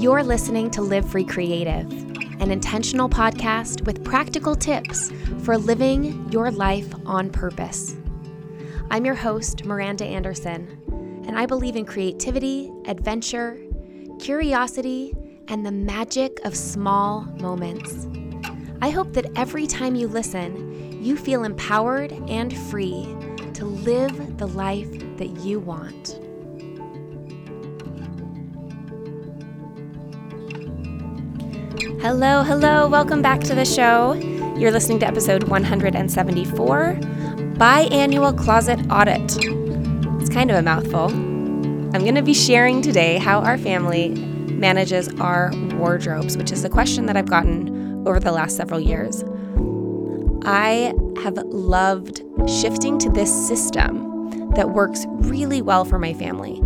You're listening to Live Free Creative, an intentional podcast with practical tips for living your life on purpose. I'm your host, Miranda Anderson, and I believe in creativity, adventure, curiosity, and the magic of small moments. I hope that every time you listen, you feel empowered and free to live the life that you want. Hello, hello, welcome back to the show. You're listening to episode 174 Biannual Closet Audit. It's kind of a mouthful. I'm going to be sharing today how our family manages our wardrobes, which is a question that I've gotten over the last several years. I have loved shifting to this system that works really well for my family.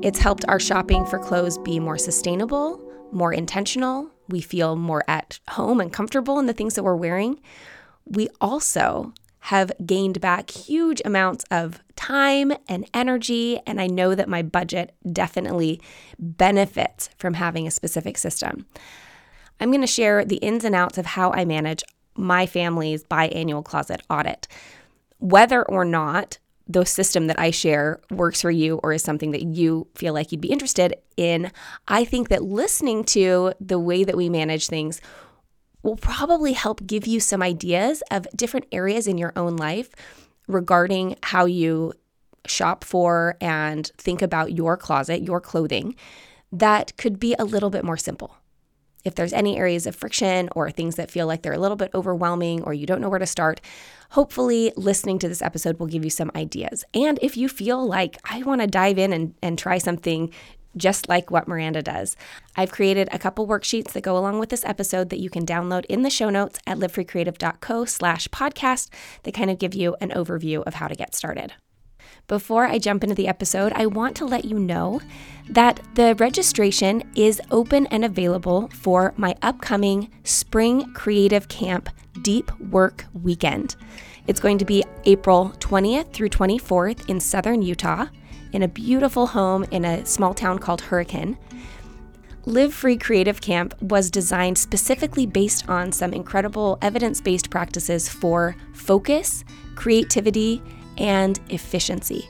It's helped our shopping for clothes be more sustainable, more intentional, we feel more at home and comfortable in the things that we're wearing, we also have gained back huge amounts of time and energy. And I know that my budget definitely benefits from having a specific system. I'm going to share the ins and outs of how I manage my family's biannual closet audit. Whether or not the system that I share works for you or is something that you feel like you'd be interested in, I think that listening to the way that we manage things will probably help give you some ideas of different areas in your own life regarding how you shop for and think about your closet, your clothing, that could be a little bit more simple. If there's any areas of friction or things that feel like they're a little bit overwhelming or you don't know where to start, hopefully listening to this episode will give you some ideas. And if you feel like I want to dive in and, and try something just like what Miranda does. I've created a couple worksheets that go along with this episode that you can download in the show notes at livefreecreative.co slash podcast that kind of give you an overview of how to get started. Before I jump into the episode, I want to let you know that the registration is open and available for my upcoming Spring Creative Camp Deep Work Weekend. It's going to be April 20th through 24th in southern Utah in a beautiful home in a small town called Hurricane. Live Free Creative Camp was designed specifically based on some incredible evidence based practices for focus, creativity, and efficiency.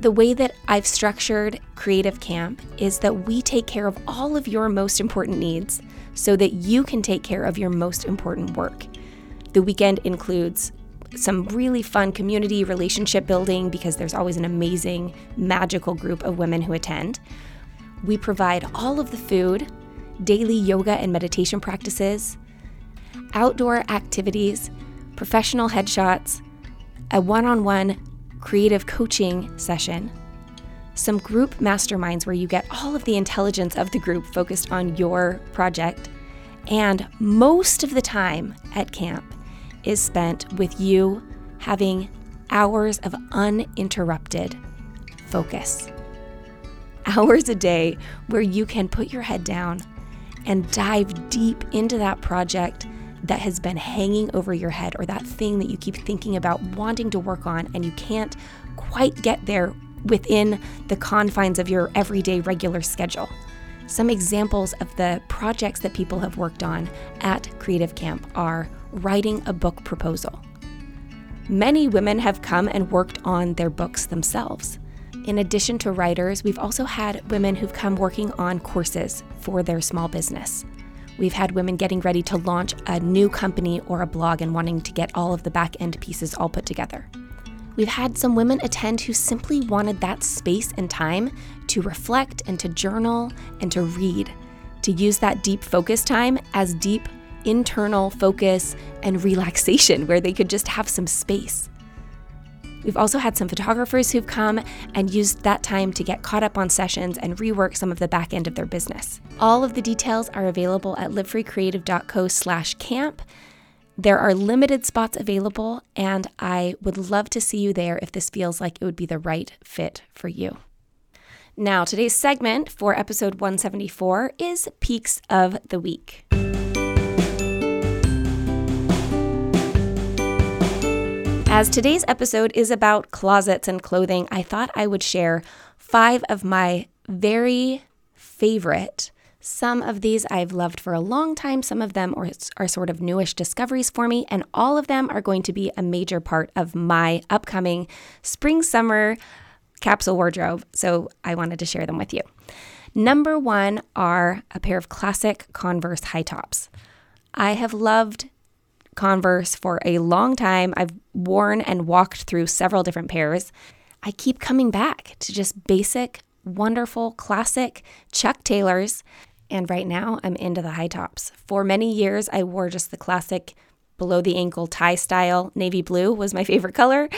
The way that I've structured Creative Camp is that we take care of all of your most important needs so that you can take care of your most important work. The weekend includes some really fun community relationship building because there's always an amazing, magical group of women who attend. We provide all of the food, daily yoga and meditation practices, outdoor activities, professional headshots, a one on one creative coaching session, some group masterminds where you get all of the intelligence of the group focused on your project, and most of the time at camp is spent with you having hours of uninterrupted focus. Hours a day where you can put your head down and dive deep into that project that has been hanging over your head or that thing that you keep thinking about wanting to work on and you can't quite get there within the confines of your everyday regular schedule. Some examples of the projects that people have worked on at Creative Camp are writing a book proposal. Many women have come and worked on their books themselves. In addition to writers, we've also had women who've come working on courses for their small business. We've had women getting ready to launch a new company or a blog and wanting to get all of the back end pieces all put together. We've had some women attend who simply wanted that space and time to reflect and to journal and to read, to use that deep focus time as deep internal focus and relaxation where they could just have some space. We've also had some photographers who've come and used that time to get caught up on sessions and rework some of the back end of their business. All of the details are available at livefreecreative.co/camp. There are limited spots available, and I would love to see you there if this feels like it would be the right fit for you. Now, today's segment for episode 174 is Peaks of the Week. As today's episode is about closets and clothing, I thought I would share five of my very favorite. Some of these I've loved for a long time, some of them are, are sort of newish discoveries for me, and all of them are going to be a major part of my upcoming spring summer capsule wardrobe. So I wanted to share them with you. Number one are a pair of classic Converse high tops. I have loved Converse for a long time. I've worn and walked through several different pairs. I keep coming back to just basic, wonderful, classic Chuck Taylors. And right now, I'm into the high tops. For many years, I wore just the classic below the ankle tie style. Navy blue was my favorite color.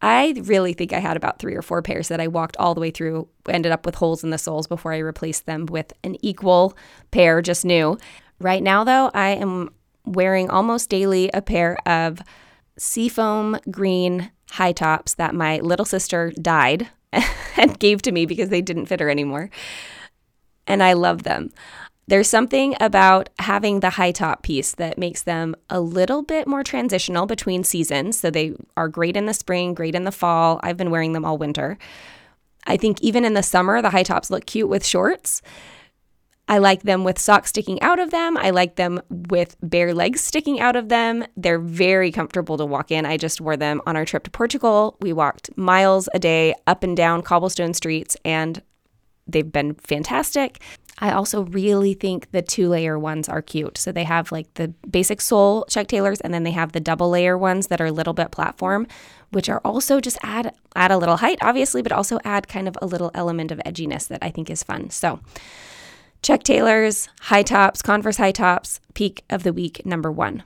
I really think I had about three or four pairs that I walked all the way through, ended up with holes in the soles before I replaced them with an equal pair, just new. Right now, though, I am wearing almost daily a pair of seafoam green high tops that my little sister dyed and gave to me because they didn't fit her anymore. And I love them. There's something about having the high top piece that makes them a little bit more transitional between seasons. So they are great in the spring, great in the fall. I've been wearing them all winter. I think even in the summer, the high tops look cute with shorts. I like them with socks sticking out of them. I like them with bare legs sticking out of them. They're very comfortable to walk in. I just wore them on our trip to Portugal. We walked miles a day up and down cobblestone streets, and they've been fantastic. I also really think the two layer ones are cute. So they have like the basic sole Chuck Taylors, and then they have the double layer ones that are a little bit platform, which are also just add add a little height, obviously, but also add kind of a little element of edginess that I think is fun. So Chuck Taylor's high tops, Converse high tops, peak of the week number one.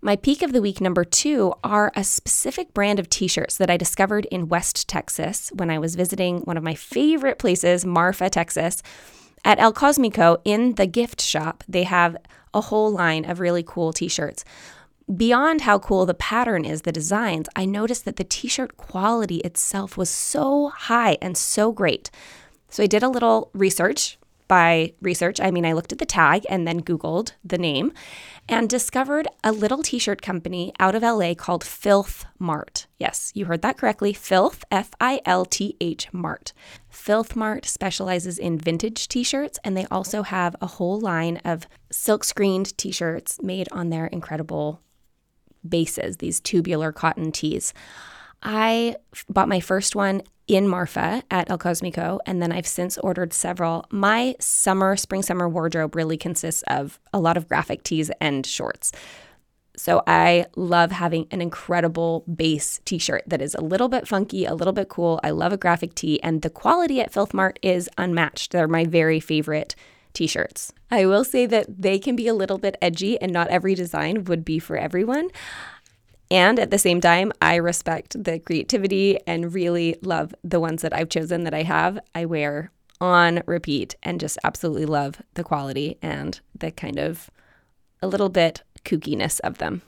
My peak of the week number two are a specific brand of t shirts that I discovered in West Texas when I was visiting one of my favorite places, Marfa, Texas. At El Cosmico in the gift shop, they have a whole line of really cool t shirts. Beyond how cool the pattern is, the designs, I noticed that the t shirt quality itself was so high and so great. So I did a little research by research, I mean, I looked at the tag and then Googled the name and discovered a little t shirt company out of LA called Filth Mart. Yes, you heard that correctly. Filth, F I L T H Mart. Filth Mart specializes in vintage t shirts and they also have a whole line of silk screened t shirts made on their incredible bases, these tubular cotton tees. I bought my first one in Marfa at El Cosmico, and then I've since ordered several. My summer, spring, summer wardrobe really consists of a lot of graphic tees and shorts. So I love having an incredible base t-shirt that is a little bit funky, a little bit cool. I love a graphic tee, and the quality at Filth Mart is unmatched. They're my very favorite t-shirts. I will say that they can be a little bit edgy and not every design would be for everyone. And at the same time, I respect the creativity and really love the ones that I've chosen that I have. I wear on repeat and just absolutely love the quality and the kind of a little bit kookiness of them.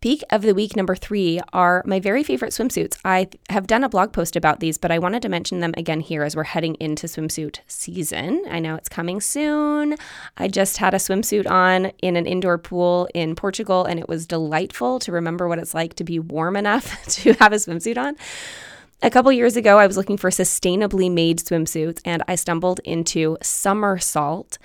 Peak of the week number three are my very favorite swimsuits. I have done a blog post about these, but I wanted to mention them again here as we're heading into swimsuit season. I know it's coming soon. I just had a swimsuit on in an indoor pool in Portugal, and it was delightful to remember what it's like to be warm enough to have a swimsuit on. A couple years ago, I was looking for sustainably made swimsuits, and I stumbled into Summersalt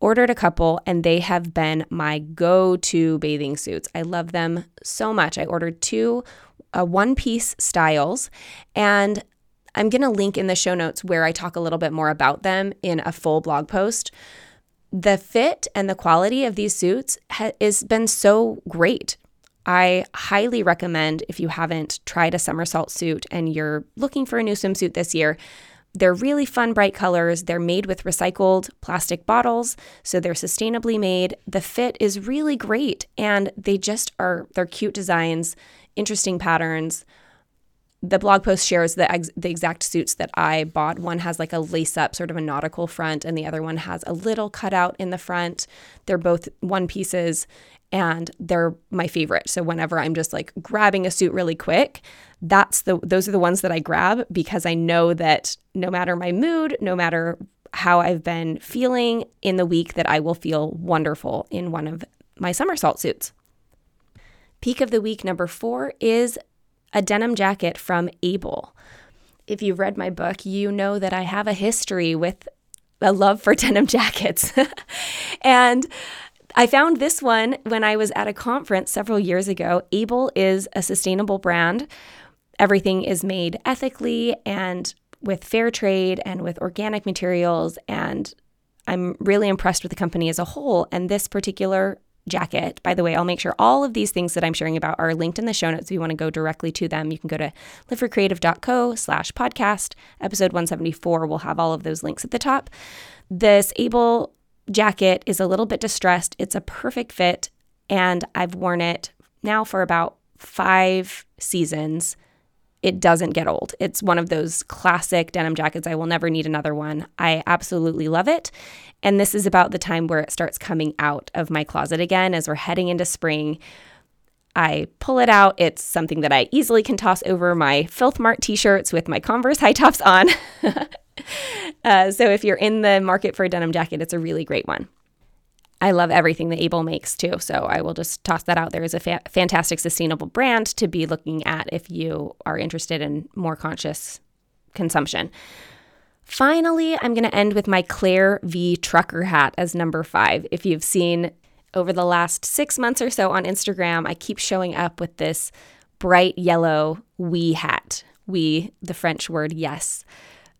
ordered a couple and they have been my go to bathing suits. I love them so much. I ordered two uh, one piece styles and I'm going to link in the show notes where I talk a little bit more about them in a full blog post. The fit and the quality of these suits has been so great. I highly recommend if you haven't tried a Summersalt suit and you're looking for a new swimsuit this year, they're really fun, bright colors. They're made with recycled plastic bottles, so they're sustainably made. The fit is really great, and they just are, they're cute designs, interesting patterns. the blog post shares the ex- the exact suits that I bought. One has like a lace up, sort of a nautical front, and the other one has a little cutout in the front. They're both one pieces, and they're my favorite. So whenever I'm just like grabbing a suit really quick, that's the those are the ones that I grab because I know that no matter my mood, no matter how I've been feeling in the week that I will feel wonderful in one of my Summersalt suits. Peak of the week number 4 is a denim jacket from Able. If you've read my book, you know that I have a history with a love for denim jackets. and I found this one when I was at a conference several years ago. Able is a sustainable brand. Everything is made ethically and with fair trade and with organic materials. And I'm really impressed with the company as a whole. And this particular jacket. By the way, I'll make sure all of these things that I'm sharing about are linked in the show notes. If you want to go directly to them, you can go to livefreecreative.co slash podcast. Episode 174 will have all of those links at the top. This Able jacket is a little bit distressed. It's a perfect fit, and I've worn it now for about five seasons. It doesn't get old. It's one of those classic denim jackets. I will never need another one. I absolutely love it. And this is about the time where it starts coming out of my closet again as we're heading into spring. I pull it out. It's something that I easily can toss over my Filth Mart t shirts with my Converse high tops on. uh, so if you're in the market for a denim jacket, it's a really great one. I love everything that Able makes too. So I will just toss that out there as a fa- fantastic sustainable brand to be looking at if you are interested in more conscious consumption. Finally, I'm going to end with my Clare V trucker hat as number five. If you've seen over the last six months or so on Instagram, I keep showing up with this bright yellow oui hat. Oui, the French word yes.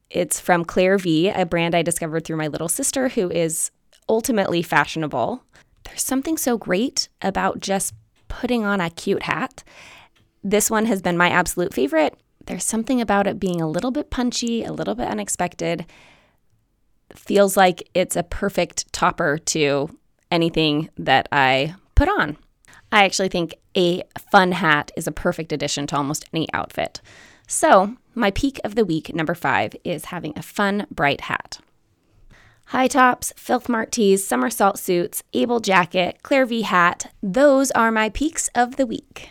It's from Clare V, a brand I discovered through my little sister who is ultimately fashionable. There's something so great about just putting on a cute hat. This one has been my absolute favorite. There's something about it being a little bit punchy, a little bit unexpected. Feels like it's a perfect topper to anything that I put on. I actually think a fun hat is a perfect addition to almost any outfit. So, my peak of the week, number five, is having a fun, bright hat. High tops, filth mart tees, Summersalt suits, able jacket, Clare V hat, those are my peaks of the week.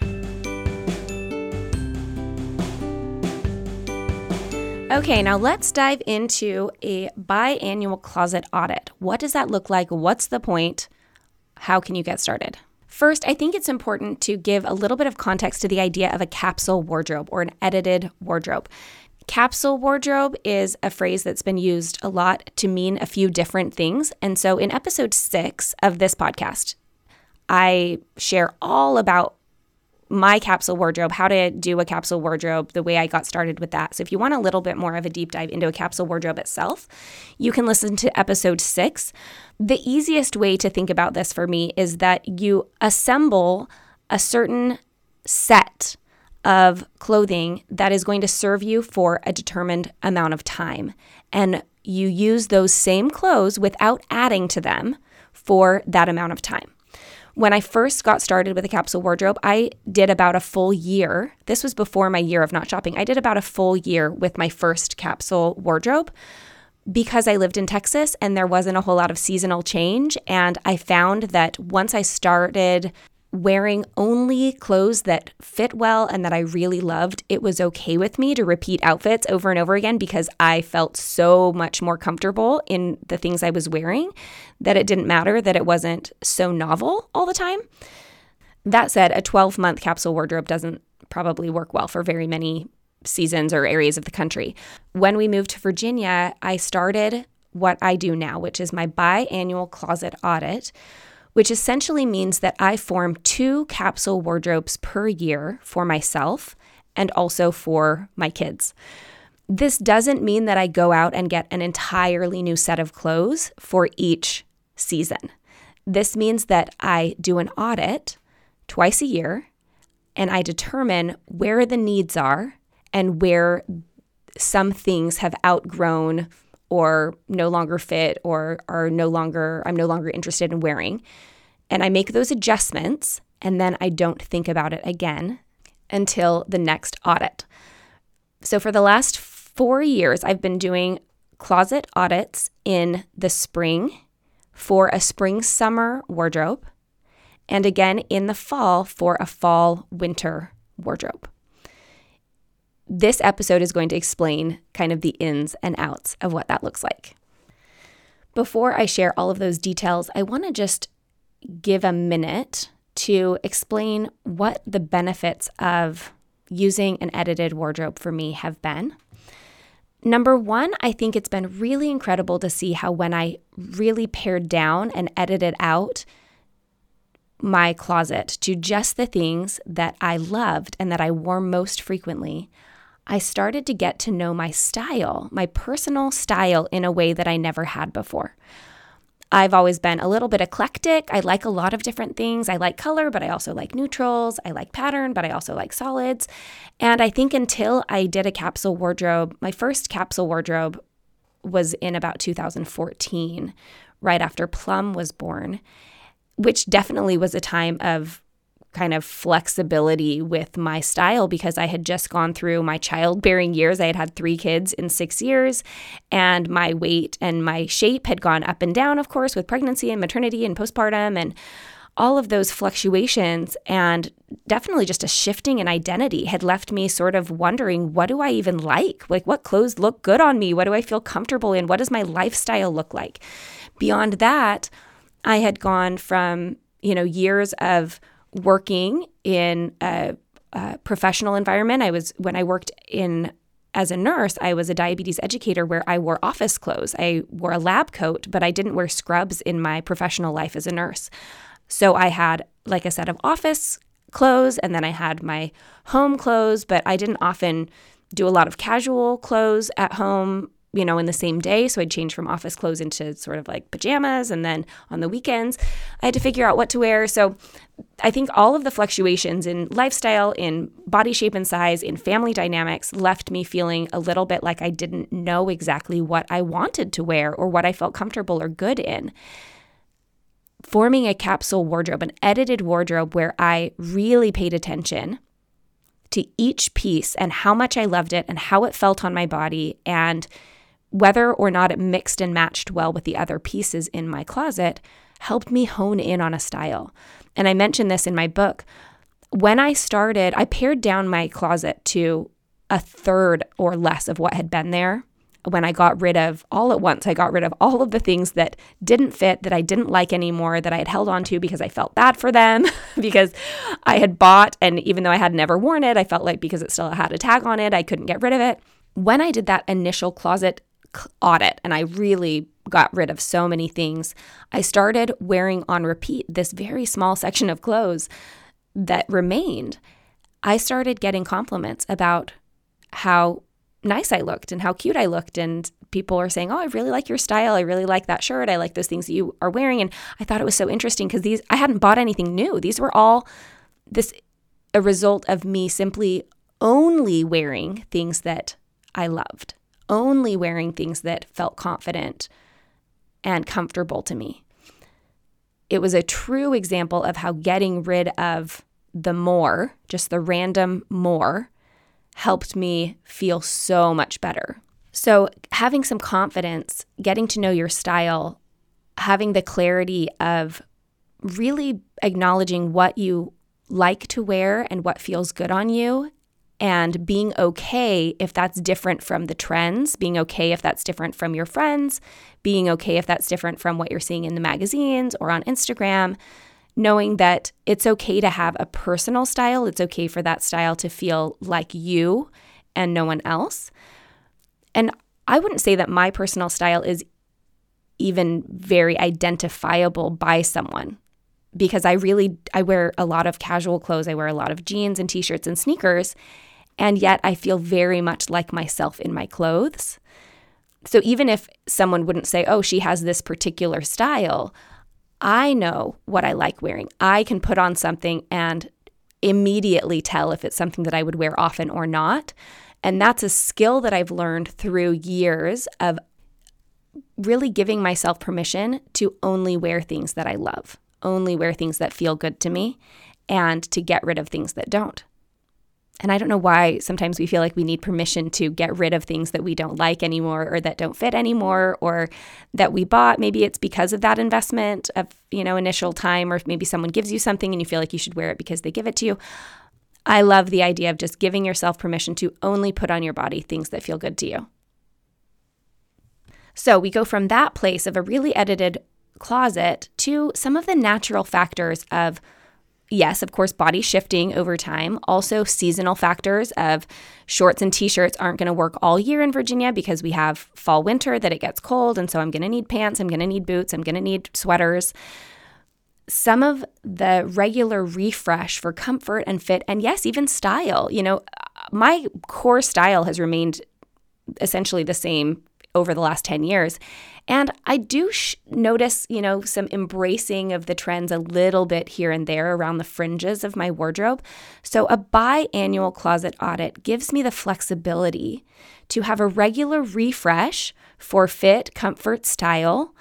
Okay, now let's dive into a biannual closet audit. What does that look like? What's the point? How can you get started? First, I think it's important to give a little bit of context to the idea of a capsule wardrobe or an edited wardrobe. Capsule wardrobe is a phrase that's been used a lot to mean a few different things. And so in episode six of this podcast, I share all about my capsule wardrobe, how to do a capsule wardrobe, the way I got started with that. So, if you want a little bit more of a deep dive into a capsule wardrobe itself, you can listen to episode six. The easiest way to think about this for me is that you assemble a certain set of clothing that is going to serve you for a determined amount of time. And you use those same clothes without adding to them for that amount of time. When I first got started with a capsule wardrobe, I did about a full year. This was before my year of not shopping. I did about a full year with my first capsule wardrobe because I lived in Texas and there wasn't a whole lot of seasonal change. And I found that once I started wearing only clothes that fit well and that I really loved, it was okay with me to repeat outfits over and over again because I felt so much more comfortable in the things I was wearing that it didn't matter that it wasn't so novel all the time. That said, a 12 month capsule wardrobe doesn't probably work well for very many seasons or areas of the country. When we moved to Virginia, I started what I do now, which is my biannual closet audit which essentially means that I form two capsule wardrobes per year for myself and also for my kids. This doesn't mean that I go out and get an entirely new set of clothes for each season. This means that I do an audit twice a year and I determine where the needs are and where some things have outgrown or no longer fit or are no longer I'm no longer interested in wearing. And I make those adjustments and then I don't think about it again until the next audit. So, for the last four years, I've been doing closet audits in the spring for a spring summer wardrobe, and again in the fall for a fall winter wardrobe. This episode is going to explain kind of the ins and outs of what that looks like. Before I share all of those details, I want to just give a minute to explain what the benefits of using an edited wardrobe for me have been. Number one, I think it's been really incredible to see how when I really pared down and edited out my closet to just the things that I loved and that I wore most frequently, I started to get to know my style, my personal style, in a way that I never had before. I've always been a little bit eclectic. I like a lot of different things. I like color, but I also like neutrals. I like pattern, but I also like solids. And I think until I did a capsule wardrobe, my first capsule wardrobe was in about 2014, right after Plum was born, which definitely was a time of kind of flexibility with my style because I had just gone through my childbearing years. I had had three kids in six years, and my weight and my shape had gone up and down, of course, with pregnancy and maternity and postpartum and all of those fluctuations and definitely just a shifting in identity had left me sort of wondering what do I even like? Like, what clothes look good on me? What do I feel comfortable in? What does my lifestyle look like? Beyond that, I had gone from, you know, years of working in a, a professional environment. I was when I worked in as a nurse, I was a diabetes educator where I wore office clothes. I wore a lab coat, but I didn't wear scrubs in my professional life as a nurse. So I had like a set of office clothes and then I had my home clothes, but I didn't often do a lot of casual clothes at home you know, in the same day. So I'd change from office clothes into sort of like pajamas. And then on the weekends, I had to figure out what to wear. So I think all of the fluctuations in lifestyle, in body shape and size, in family dynamics left me feeling a little bit like I didn't know exactly what I wanted to wear or what I felt comfortable or good in. Forming a capsule wardrobe, an edited wardrobe where I really paid attention to each piece and how much I loved it and how it felt on my body and whether or not it mixed and matched well with the other pieces in my closet helped me hone in on a style. And I mentioned this in my book. When I started, I pared down my closet to a third or less of what had been there. When I got rid of all at once, I got rid of all of the things that didn't fit, that I didn't like anymore, that I had held on to because I felt bad for them, because I had bought, and even though I had never worn it, I felt like because it still had a tag on it, I couldn't get rid of it. When I did that initial closet audit and I really got rid of so many things, I started wearing on repeat this very small section of clothes that remained. I started getting compliments about how nice I looked and how cute I looked. And people were saying, Oh, I really like your style. I really like that shirt. I like those things that you are wearing. And I thought it was so interesting because these, I hadn't bought anything new. These were all this, a result of me simply only wearing things that I loved only wearing things that felt confident and comfortable to me. It was a true example of how getting rid of the more, just the random more, helped me feel so much better. So, having some confidence, getting to know your style, having the clarity of really acknowledging what you like to wear and what feels good on you and being okay if that's different from the trends, being okay if that's different from your friends, being okay if that's different from what you're seeing in the magazines or on Instagram, knowing that it's okay to have a personal style, it's okay for that style to feel like you and no one else. And I wouldn't say that my personal style is even very identifiable by someone because I really I wear a lot of casual clothes. I wear a lot of jeans and t-shirts and sneakers, and yet I feel very much like myself in my clothes. So even if someone wouldn't say, "Oh, she has this particular style," I know what I like wearing. I can put on something and immediately tell if it's something that I would wear often or not. And that's a skill that I've learned through years of really giving myself permission to only wear things that I love only wear things that feel good to me and to get rid of things that don't. and I don't know why sometimes we feel like we need permission to get rid of things that we don't like anymore or that don't fit anymore or that we bought. Maybe it's because of that investment of, you know, initial time or maybe someone gives you something and you feel like you should wear it because they give it to you. I love the idea of just giving yourself permission to only put on your body things that feel good to you. So we go from that place of a really edited closet to some of the natural factors of yes, of course, body shifting over time. Also, seasonal factors of shorts and t shirts aren't going to work all year in Virginia because we have fall, winter that it gets cold. And so I'm going to need pants, I'm going to need boots, I'm going to need sweaters. Some of the regular refresh for comfort and fit, and yes, even style. You know, my core style has remained essentially the same over the last 10 years. And I do sh- notice, you know, some embracing of the trends a little bit here and there around the fringes of my wardrobe. So a biannual closet audit gives me the flexibility to have a regular refresh for fit, comfort, style,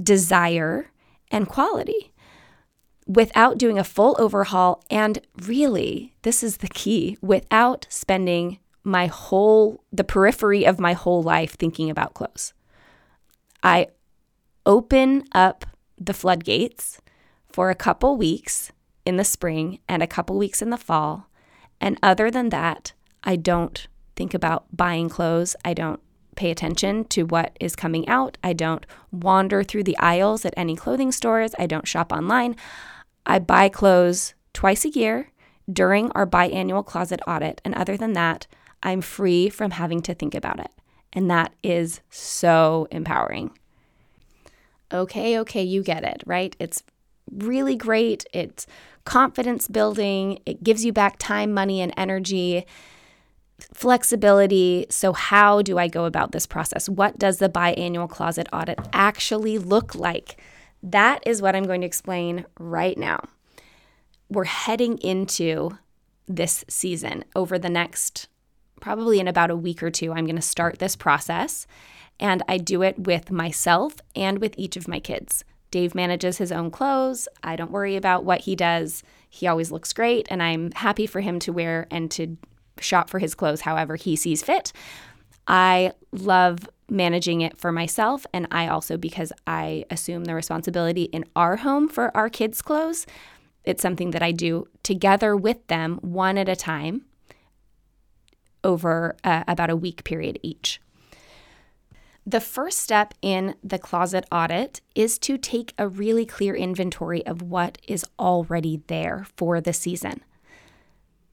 desire, and quality without doing a full overhaul. And really, this is the key without spending my whole, the periphery of my whole life thinking about clothes. I open up the floodgates for a couple weeks in the spring and a couple weeks in the fall. And other than that, I don't think about buying clothes. I don't pay attention to what is coming out. I don't wander through the aisles at any clothing stores. I don't shop online. I buy clothes twice a year during our biannual closet audit. And other than that, I'm free from having to think about it. And that is so empowering. Okay, okay, you get it, right? It's really great. It's confidence building. It gives you back time, money, and energy, flexibility. So, how do I go about this process? What does the biannual closet audit actually look like? That is what I'm going to explain right now. We're heading into this season over the next probably in about a week or two, I'm going to start this process. And I do it with myself and with each of my kids. Dave manages his own clothes. I don't worry about what he does. He always looks great, and I'm happy for him to wear and to shop for his clothes however he sees fit. I love managing it for myself, and I also, because I assume the responsibility in our home for our kids' clothes, it's something that I do together with them, one at a time over uh, about a week period each. The first step in the closet audit is to take a really clear inventory of what is already there for the season.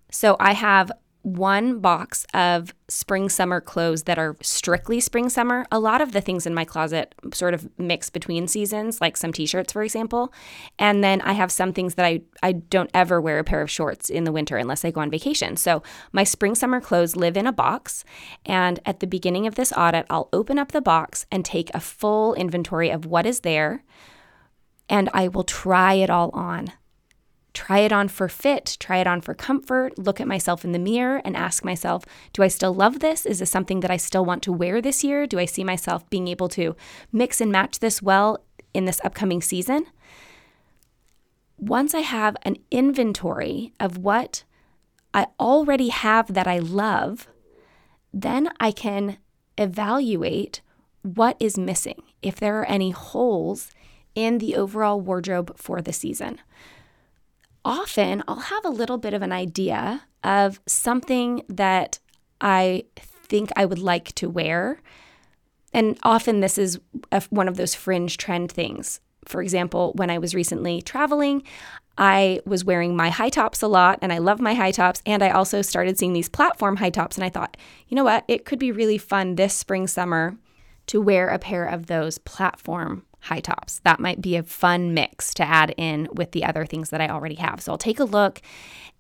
So I have one box of spring summer clothes that are strictly spring summer. A lot of the things in my closet sort of mix between seasons, like some t-shirts for example. And then I have some things that I I don't ever wear a pair of shorts in the winter unless I go on vacation. So my spring summer clothes live in a box, and at the beginning of this audit, I'll open up the box and take a full inventory of what is there and I will try it all on. Try it on for fit, try it on for comfort, look at myself in the mirror and ask myself, do I still love this? Is this something that I still want to wear this year? Do I see myself being able to mix and match this well in this upcoming season? Once I have an inventory of what I already have that I love, then I can evaluate what is missing, if there are any holes in the overall wardrobe for the season often I'll have a little bit of an idea of something that I think I would like to wear. And often this is a, one of those fringe trend things. For example, when I was recently traveling, I was wearing my high tops a lot and I love my high tops. And I also started seeing these platform high tops. And I thought, you know what? It could be really fun this spring, summer to wear a pair of those platform high tops. That might be a fun mix to add in with the other things that I already have. So I'll take a look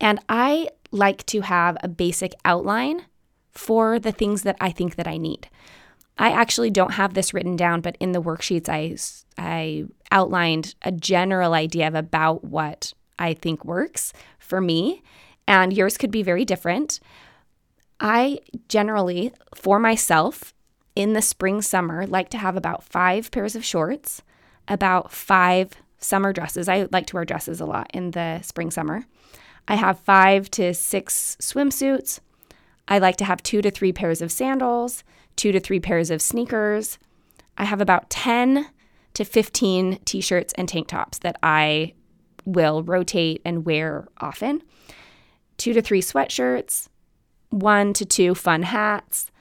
and I like to have a basic outline for the things that I think that I need. I actually don't have this written down, but in the worksheets I I outlined a general idea of about what I think works for me, and yours could be very different. I generally, for myself, in the spring summer like to have about five pairs of shorts, about five summer dresses. I like to wear dresses a lot in the spring summer. I have five to six swimsuits. I like to have two to three pairs of sandals, two to three pairs of sneakers. I have about 10 to 15 t shirts and tank tops that I will rotate and wear often, two to three sweatshirts, one to two fun hats,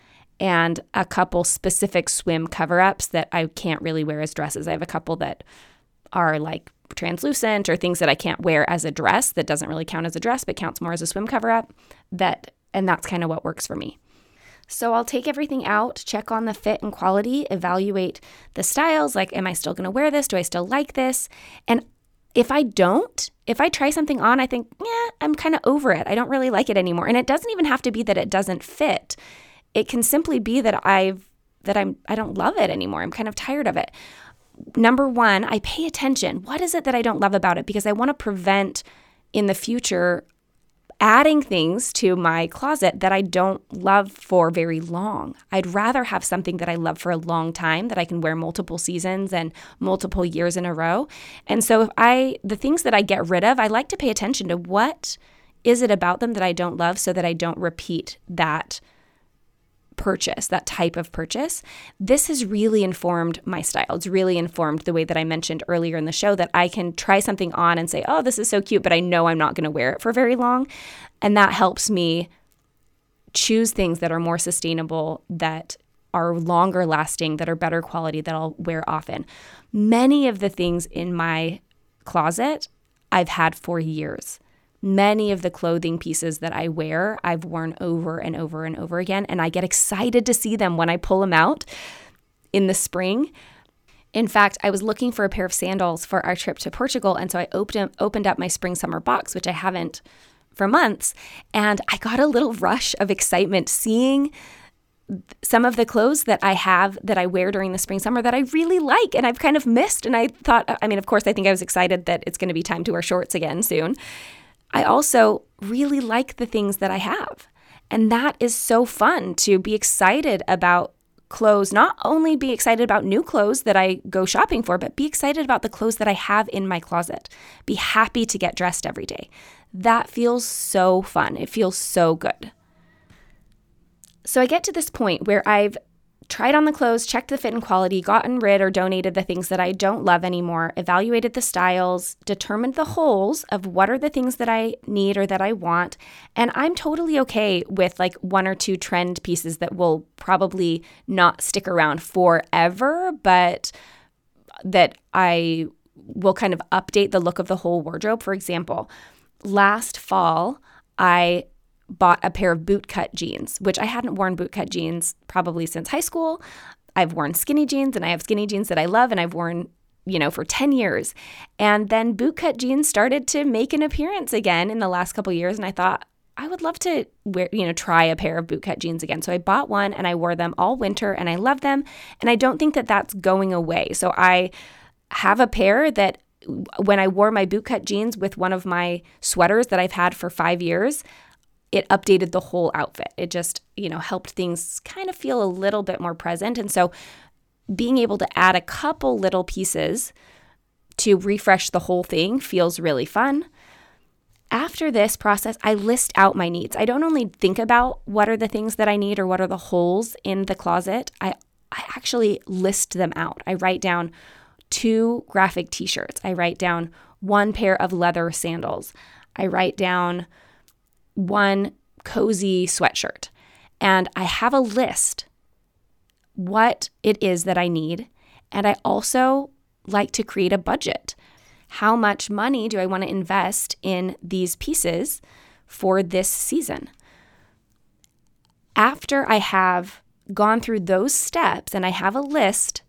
and a couple specific swim cover ups that I can't really wear as dresses. I have a couple that are like translucent or things that I can't wear as a dress that doesn't really count as a dress but counts more as a swim cover up that and that's kind of what works for me. So I'll take everything out, check on the fit and quality, evaluate the styles like am I still going to wear this? Do I still like this? And if I don't, if I try something on, I think, yeah, I'm kind of over it. I don't really like it anymore. And it doesn't even have to be that it doesn't fit. It can simply be that I've that I'm I don't love it anymore. I'm kind of tired of it number one, I pay attention. What is it that I don't love about it? Because I want to prevent in the future adding things to my closet that I don't love for very long. I'd rather have something that I love for a long time that I can wear multiple seasons and multiple years in a row. And so if I the things that I get rid of, I like to pay attention to what is it about them that I don't love so that I don't repeat that purchase, that type of purchase, this has really informed my style. It's really informed the way that I mentioned earlier in the show that I can try something on and say, oh, this is so cute, but I know I'm not going to wear it for very long. And that helps me choose things that are more sustainable, that are longer lasting, that are better quality, that I'll wear often. Many of the things in my closet I've had for years many of the clothing pieces that I wear, I've worn over and over and over again. And I get excited to see them when I pull them out in the spring. In fact, I was looking for a pair of sandals for our trip to Portugal. And so I opened, opened up my spring summer box, which I haven't for months. And I got a little rush of excitement seeing some of the clothes that I have that I wear during the spring summer that I really like and I've kind of missed. And I thought, I mean, of course, I think I was excited that it's going to be time to wear shorts again soon. I also really like the things that I have. And that is so fun to be excited about clothes, not only be excited about new clothes that I go shopping for, but be excited about the clothes that I have in my closet. Be happy to get dressed every day. That feels so fun. It feels so good. So I get to this point where I've tried on the clothes, checked the fit and quality, gotten rid or donated the things that I don't love anymore, evaluated the styles, determined the holes of what are the things that I need or that I want. And I'm totally okay with like one or two trend pieces that will probably not stick around forever, but that I will kind of update the look of the whole wardrobe. For example, last fall, I bought a pair of bootcut jeans, which I hadn't worn bootcut jeans probably since high school. I've worn skinny jeans and I have skinny jeans that I love and I've worn, you know, for 10 years. And then bootcut jeans started to make an appearance again in the last couple years and I thought I would love to wear, you know, try a pair of bootcut jeans again. So I bought one and I wore them all winter and I love them and I don't think that that's going away. So I have a pair that when I wore my bootcut jeans with one of my sweaters that I've had for 5 years, it updated the whole outfit. It just, you know, helped things kind of feel a little bit more present. And so being able to add a couple little pieces to refresh the whole thing feels really fun. After this process, I list out my needs. I don't only think about what are the things that I need or what are the holes in the closet. I I actually list them out. I write down two graphic t-shirts. I write down one pair of leather sandals. I write down one cozy sweatshirt. And I have a list what it is that I need. And I also like to create a budget. How much money do I want to invest in these pieces for this season? After I have gone through those steps and I have a list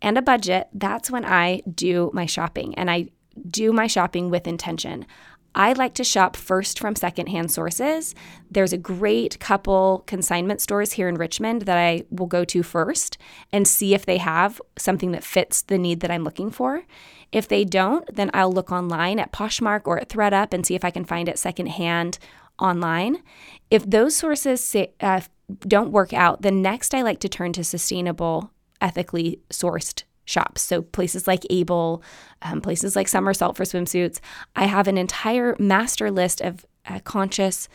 and a budget, that's when I do my shopping and I do my shopping with intention. I like to shop first from secondhand sources. There's a great couple consignment stores here in Richmond that I will go to first and see if they have something that fits the need that I'm looking for. If they don't, then I'll look online at Poshmark or at ThredUp and see if I can find it secondhand online. If those sources say, uh, don't work out, then next I like to turn to sustainable, ethically sourced shops. So places like Able, um, places like Summersalt for swimsuits. I have an entire master list of uh, conscious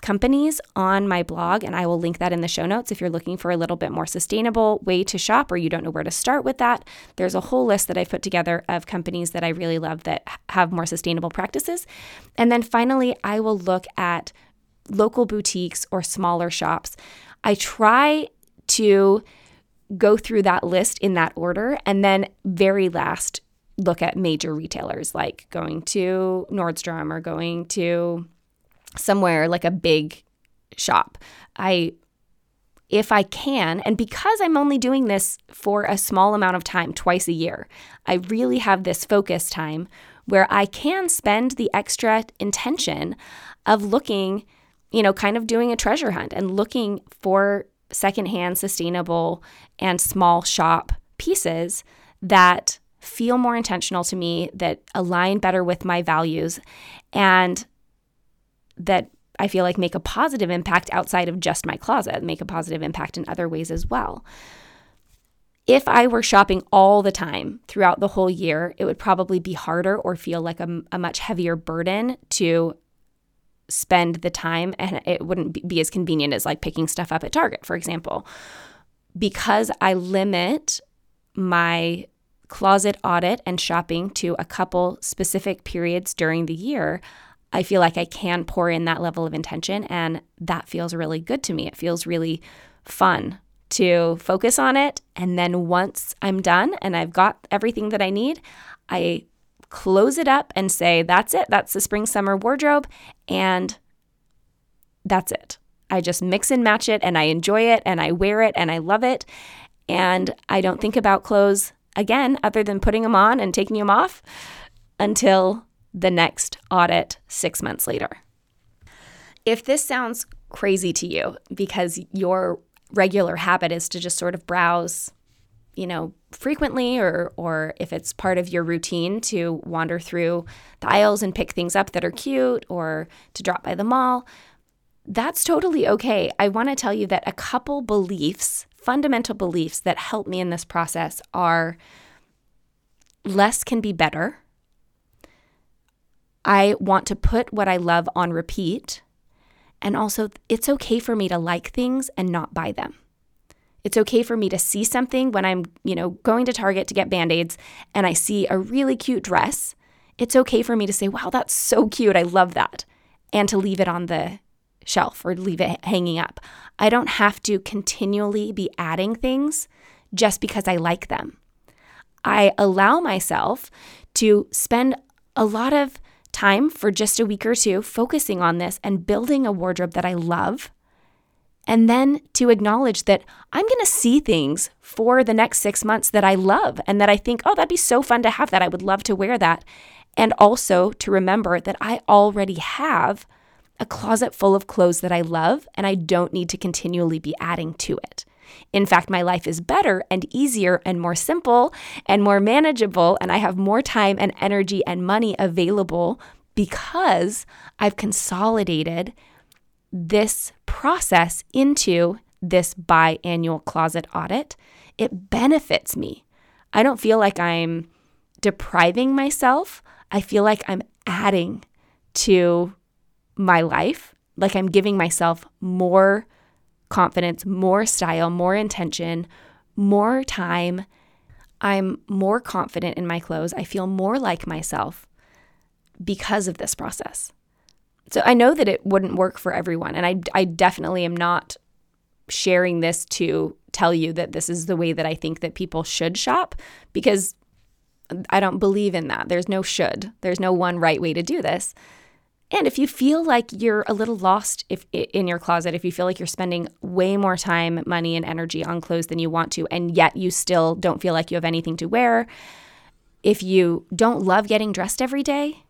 companies on my blog, and I will link that in the show notes if you're looking for a little bit more sustainable way to shop or you don't know where to start with that. There's a whole list that I've put together of companies that I really love that have more sustainable practices. And then finally, I will look at local boutiques or smaller shops. I try to go through that list in that order and then very last look at major retailers like going to Nordstrom or going to somewhere like a big shop. I if I can, and because I'm only doing this for a small amount of time twice a year, I really have this focus time where I can spend the extra intention of looking, you know, kind of doing a treasure hunt and looking for secondhand, sustainable, and small shop pieces that feel more intentional to me, that align better with my values, and that I feel like make a positive impact outside of just my closet, make a positive impact in other ways as well. If I were shopping all the time throughout the whole year, it would probably be harder or feel like a, a much heavier burden to spend the time and it wouldn't be as convenient as like picking stuff up at Target, for example. Because I limit my closet audit and shopping to a couple specific periods during the year, I feel like I can pour in that level of intention and that feels really good to me. It feels really fun to focus on it. And then once I'm done and I've got everything that I need, I close it up and say, that's it. That's the spring summer wardrobe. And that's it. I just mix and match it and I enjoy it and I wear it and I love it. And I don't think about clothes again, other than putting them on and taking them off until the next audit six months later. If this sounds crazy to you because your regular habit is to just sort of browse, you know, frequently or or if it's part of your routine to wander through the aisles and pick things up that are cute or to drop by the mall, that's totally okay. I want to tell you that a couple beliefs, fundamental beliefs that help me in this process are less can be better I want to put what I love on repeat. And also, it's okay for me to like things and not buy them. It's okay for me to see something when I'm, you know, going to Target to get band-aids and I see a really cute dress. It's okay for me to say, "Wow, that's so cute. I love that." And to leave it on the shelf or leave it hanging up. I don't have to continually be adding things just because I like them. I allow myself to spend a lot of time for just a week or two focusing on this and building a wardrobe that I love. And then to acknowledge that I'm going to see things for the next six months that I love and that I think, oh, that'd be so fun to have that. I would love to wear that. And also to remember that I already have a closet full of clothes that I love and I don't need to continually be adding to it. In fact, my life is better and easier and more simple and more manageable, and I have more time and energy and money available because I've consolidated this process into this biannual closet audit. It benefits me. I don't feel like I'm depriving myself. I feel like I'm adding to my life, like I'm giving myself more confidence, more style, more intention, more time. I'm more confident in my clothes. I feel more like myself because of this process. So I know that it wouldn't work for everyone. And I, I definitely am not sharing this to tell you that this is the way that I think that people should shop because I don't believe in that. There's no should, there's no one right way to do this. And if you feel like you're a little lost if in your closet, if you feel like you're spending way more time, money, and energy on clothes than you want to, and yet you still don't feel like you have anything to wear, if you don't love getting dressed every day,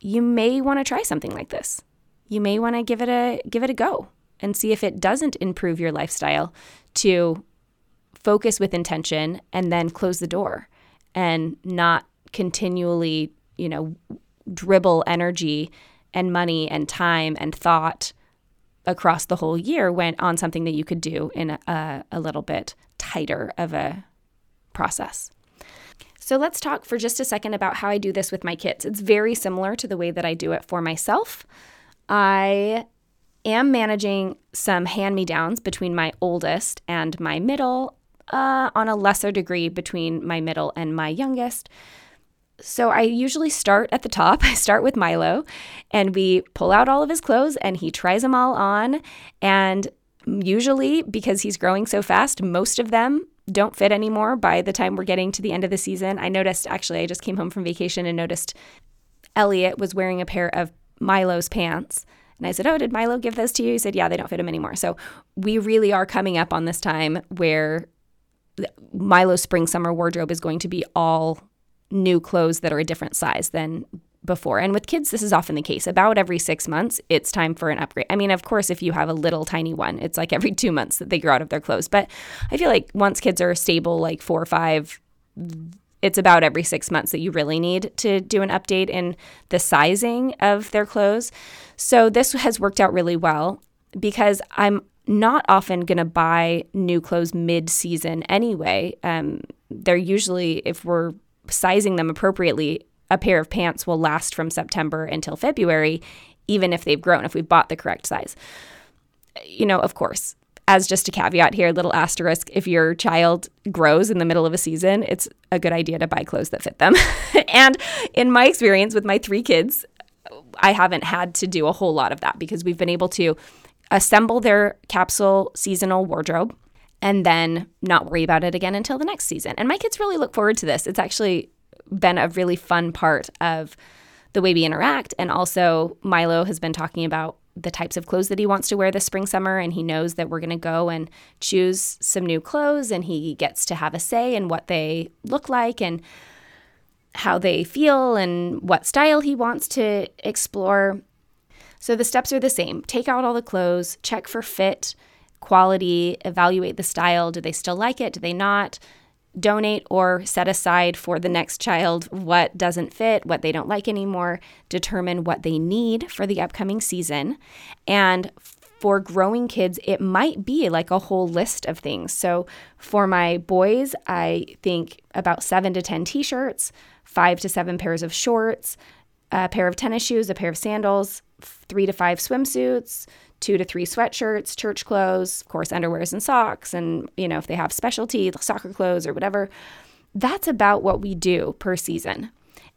you may want to try something like this. You may want to give it a give it a go and see if it doesn't improve your lifestyle to focus with intention and then close the door and not continually, you know, dribble energy and money and time and thought across the whole year went on something that you could do in a, a, little bit tighter of a process. So let's talk for just a second about how I do this with my kids. It's very similar to the way that I do it for myself. I am managing some hand me downs between my oldest and my middle, uh, on a lesser degree between my middle and my youngest. So I usually start at the top. I start with Milo and we pull out all of his clothes and he tries them all on. And usually, because he's growing so fast, most of them don't fit anymore by the time we're getting to the end of the season. I noticed actually, I just came home from vacation and noticed Elliot was wearing a pair of Milo's pants. And I said, Oh, did Milo give those to you? He said, Yeah, they don't fit him anymore. So we really are coming up on this time where Milo's spring summer wardrobe is going to be all new clothes that are a different size than before. And with kids, this is often the case. About every six months, it's time for an upgrade. I mean, of course, if you have a little tiny one, it's like every two months that they grow out of their clothes. But I feel like once kids are stable, like four or five, it's about every six months that you really need to do an update in the sizing of their clothes. So this has worked out really well because I'm not often going to buy new clothes mid season anyway. Um, they're usually, if we're sizing them appropriately, a pair of pants will last from September until February, even if they've grown, if we've bought the correct size. You know, of course, as just a caveat here, little asterisk, if your child grows in the middle of a season, it's a good idea to buy clothes that fit them. and in my experience with my three kids, I haven't had to do a whole lot of that because we've been able to assemble their capsule seasonal wardrobe and then not worry about it again until the next season. And my kids really look forward to this. It's actually been a really fun part of the way we interact. And also, Milo has been talking about the types of clothes that he wants to wear this spring summer and he knows that we're going to go and choose some new clothes and he gets to have a say in what they look like and how they feel and what style he wants to explore. So the steps are the same. Take out all the clothes, check for fit, quality, evaluate the style. Do they still like it? Do they not? Donate or set aside for the next child what doesn't fit, what they don't like anymore, determine what they need for the upcoming season. And for growing kids, it might be like a whole list of things. So for my boys, I think about seven to 10 t shirts, five to seven pairs of shorts, a pair of tennis shoes, a pair of sandals, three to five swimsuits, two to three sweatshirts, church clothes, of course, underwears and socks, and, you know, if they have specialty soccer clothes or whatever. That's about what we do per season.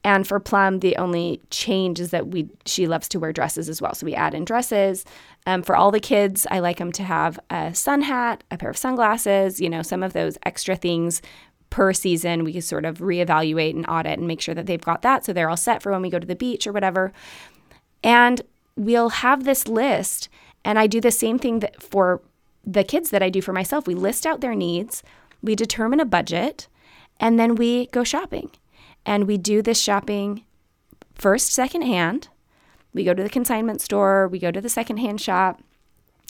And for Plum, the only change is that we she loves to wear dresses as well. So we add in dresses. Um, for all the kids, I like them to have a sun hat, a pair of sunglasses, you know, some of those extra things per season. We can sort of reevaluate and audit and make sure that they've got that so they're all set for when we go to the beach or whatever. And we'll have this list and I do the same thing that for the kids that I do for myself. We list out their needs, we determine a budget, and then we go shopping. And we do this shopping first, secondhand. We go to the consignment store, we go to the secondhand shop,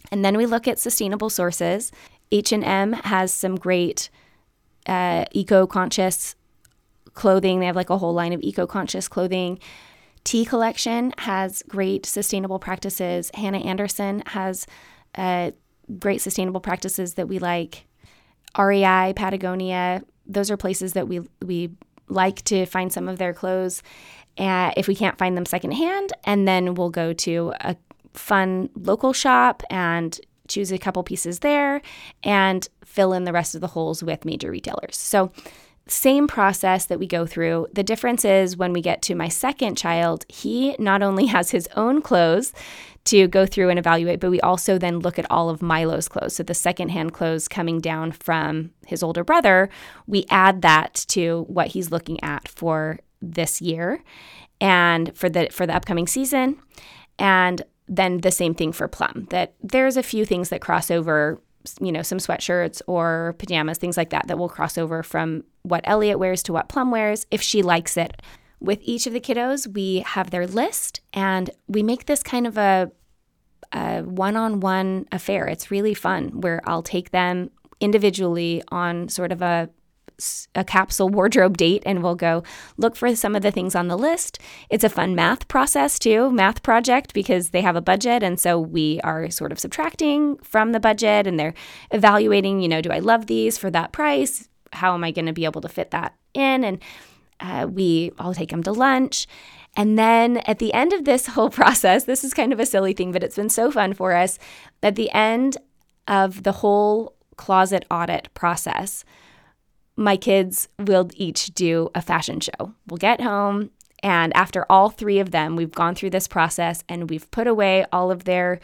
and then we look at sustainable sources. H&M has some great uh, eco-conscious clothing. They have like a whole line of eco-conscious clothing. Tea Collection has great sustainable practices. Hanna Andersson has uh, great sustainable practices that we like. REI, Patagonia, those are places that we we like to find some of their clothes. Uh, if we can't find them secondhand, and then we'll go to a fun local shop and choose a couple pieces there and fill in the rest of the holes with major retailers. So same process that we go through. The difference is when we get to my second child, he not only has his own clothes to go through and evaluate, but we also then look at all of Milo's clothes. So the secondhand clothes coming down from his older brother, we add that to what he's looking at for this year and for the for the upcoming season. And then the same thing for Plum, that there's a few things that cross over you know, some sweatshirts or pajamas, things like that, that will cross over from what Elliot wears to what Plum wears if she likes it. With each of the kiddos, we have their list and we make this kind of a, a one on one affair. It's really fun where I'll take them individually on sort of a a capsule wardrobe date and we'll go look for some of the things on the list. It's a fun math process too, math project because they have a budget and so we are sort of subtracting from the budget and they're evaluating, you know, do I love these for that price? how am I going to be able to fit that in? And uh, we all take them to lunch. And then at the end of this whole process, this is kind of a silly thing, but it's been so fun for us. At the end of the whole closet audit process, my kids will each do a fashion show. We'll get home, and after all three of them, we've gone through this process and we've put away all of their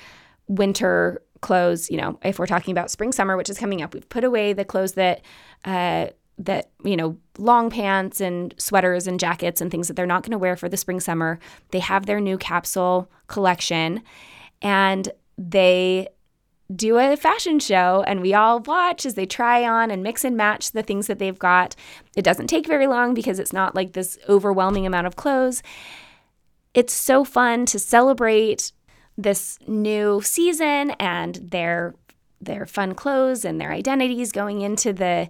winter clothes. You know, if we're talking about spring, summer, which is coming up, we've put away the clothes that, uh, that you know long pants and sweaters and jackets and things that they're not going to wear for the spring summer they have their new capsule collection and they do a fashion show and we all watch as they try on and mix and match the things that they've got. It doesn't take very long because it's not like this overwhelming amount of clothes. It's so fun to celebrate this new season and their their fun clothes and their identities going into the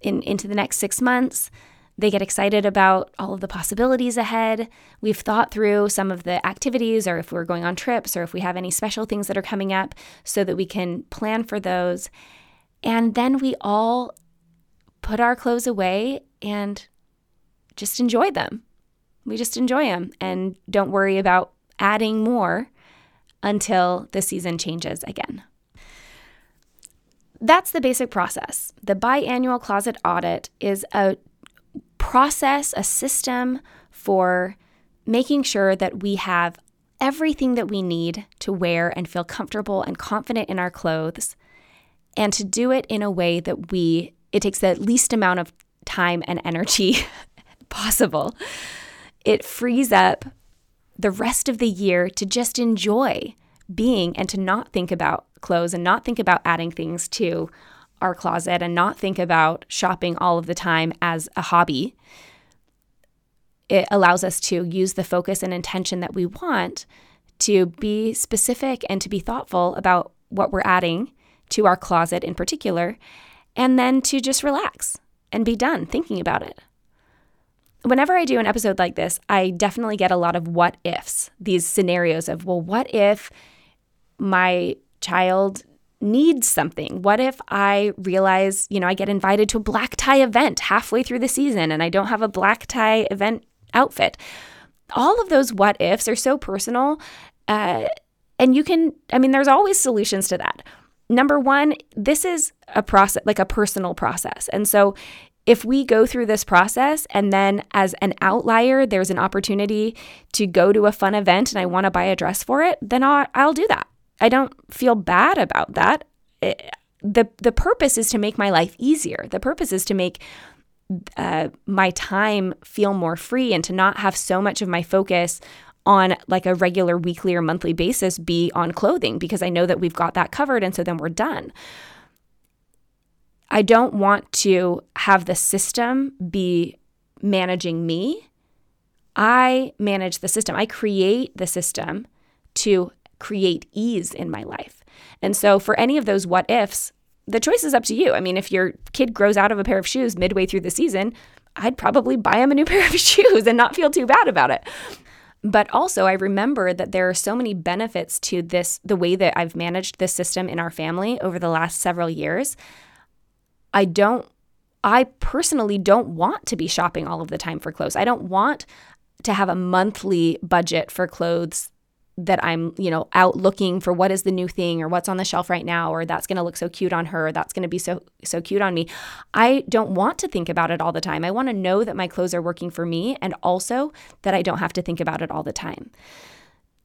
in into the next 6 months. They get excited about all of the possibilities ahead. We've thought through some of the activities, or if we're going on trips, or if we have any special things that are coming up, so that we can plan for those. And then we all put our clothes away and just enjoy them. We just enjoy them and don't worry about adding more until the season changes again. That's the basic process. The biannual closet audit is a process, a system for making sure that we have everything that we need to wear and feel comfortable and confident in our clothes, and to do it in a way that we, it takes the least amount of time and energy possible. It frees up the rest of the year to just enjoy being and to not think about clothes and not think about adding things to our closet and not think about shopping all of the time as a hobby. It allows us to use the focus and intention that we want to be specific and to be thoughtful about what we're adding to our closet in particular, and then to just relax and be done thinking about it. Whenever I do an episode like this, I definitely get a lot of what ifs, these scenarios of, well, what if my child needs something? What if I realize, you know, I get invited to a black tie event halfway through the season and I don't have a black tie event outfit? All of those what ifs are so personal. Uh, and you can, I mean, there's always solutions to that. Number one, this is a process, like a personal process. And so if we go through this process and then as an outlier there's an opportunity to go to a fun event and i want to buy a dress for it then I'll, I'll do that I don't feel bad about that. It, the the purpose is to make my life easier. The purpose is to make uh, my time feel more free and to not have so much of my focus on like a regular weekly or monthly basis be on clothing because I know that we've got that covered and so then we're done. I don't want to have the system be managing me. I manage the system. I create the system to create ease in my life. And so, for any of those what ifs, the choice is up to you. I mean, if your kid grows out of a pair of shoes midway through the season, I'd probably buy him a new pair of shoes and not feel too bad about it. But also, I remember that there are so many benefits to this, the way that I've managed this system in our family over the last several years. I don't, I personally don't want to be shopping all of the time for clothes. I don't want to have a monthly budget for clothes that I'm, you know, out looking for what is the new thing or what's on the shelf right now or that's going to look so cute on her, that's going to be so so cute on me. I don't want to think about it all the time. I want to know that my clothes are working for me and also that I don't have to think about it all the time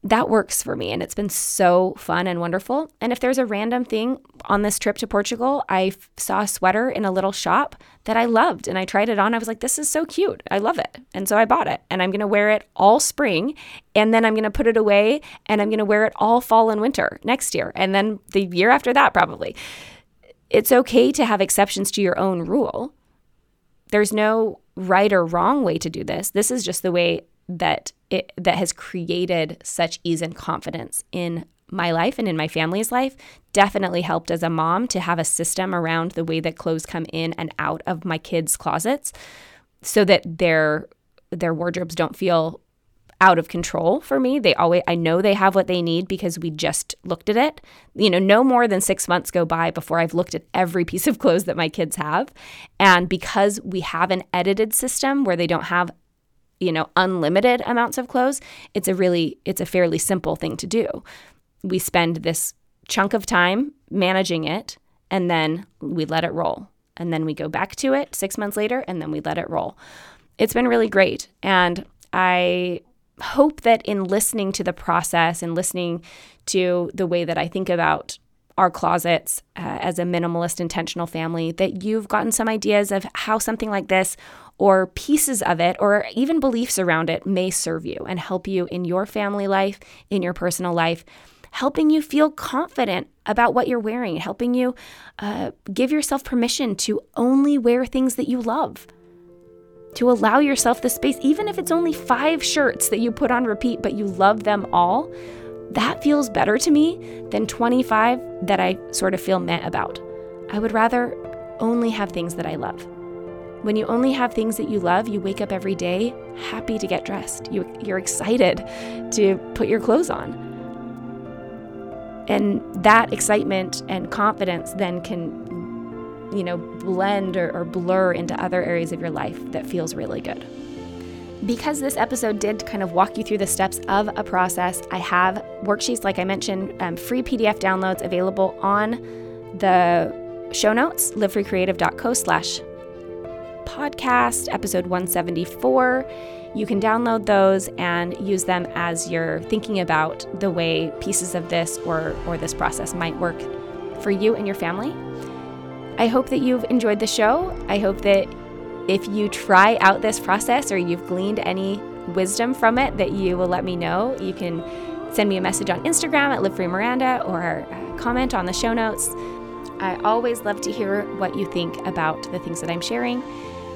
that works for me and it's been so fun and wonderful. And if there's a random thing on this trip to Portugal, I f- saw a sweater in a little shop that I loved and I tried it on. I was like, this is so cute. I love it. And so I bought it and I'm going to wear it all spring and then I'm going to put it away and I'm going to wear it all fall and winter next year and then the year after that, probably. It's okay to have exceptions to your own rule. There's no right or wrong way to do this. This is just the way that it, that has created such ease and confidence in my life and in my family's life definitely helped as a mom to have a system around the way that clothes come in and out of my kids' closets so that their their wardrobes don't feel out of control for me. They always I know they have what they need because we just looked at it. You know, no more than 6 months go by before I've looked at every piece of clothes that my kids have. And because we have an edited system where they don't have you know, unlimited amounts of clothes, it's a really it's a fairly simple thing to do. We spend this chunk of time managing it and then we let it roll. And then we go back to it 6 months later and then we let it roll. It's been really great and I hope that in listening to the process and listening to the way that I think about our closets uh, as a minimalist intentional family that you've gotten some ideas of how something like this or pieces of it or even beliefs around it may serve you and help you in your family life, in your personal life, helping you feel confident about what you're wearing, helping you uh, give yourself permission to only wear things that you love to allow yourself the space, even if it's only five shirts that you put on repeat, but you love them all, that feels better to me than 25 that I sort of feel meh about. I would rather only have things that I love. When you only have things that you love, you wake up every day happy to get dressed. You, you're excited to put your clothes on. And that excitement and confidence then can you know, blend or, or blur into other areas of your life that feels really good. Because this episode did kind of walk you through the steps of a process, I have worksheets, like I mentioned, um, free PDF downloads available on the show notes, livefreecreative.co slash podcast, episode 174. You can download those and use them as you're thinking about the way pieces of this or, or this process might work for you and your family. I hope that you've enjoyed the show. I hope that if you try out this process or you've gleaned any wisdom from it, that you will let me know. You can send me a message on Instagram at livefreemiranda or uh, comment on the show notes. I always love to hear what you think about the things that I'm sharing.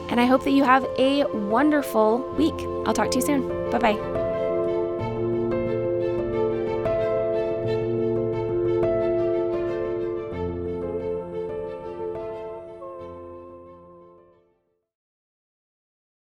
And I hope that you have a wonderful week. I'll talk to you soon. Bye bye.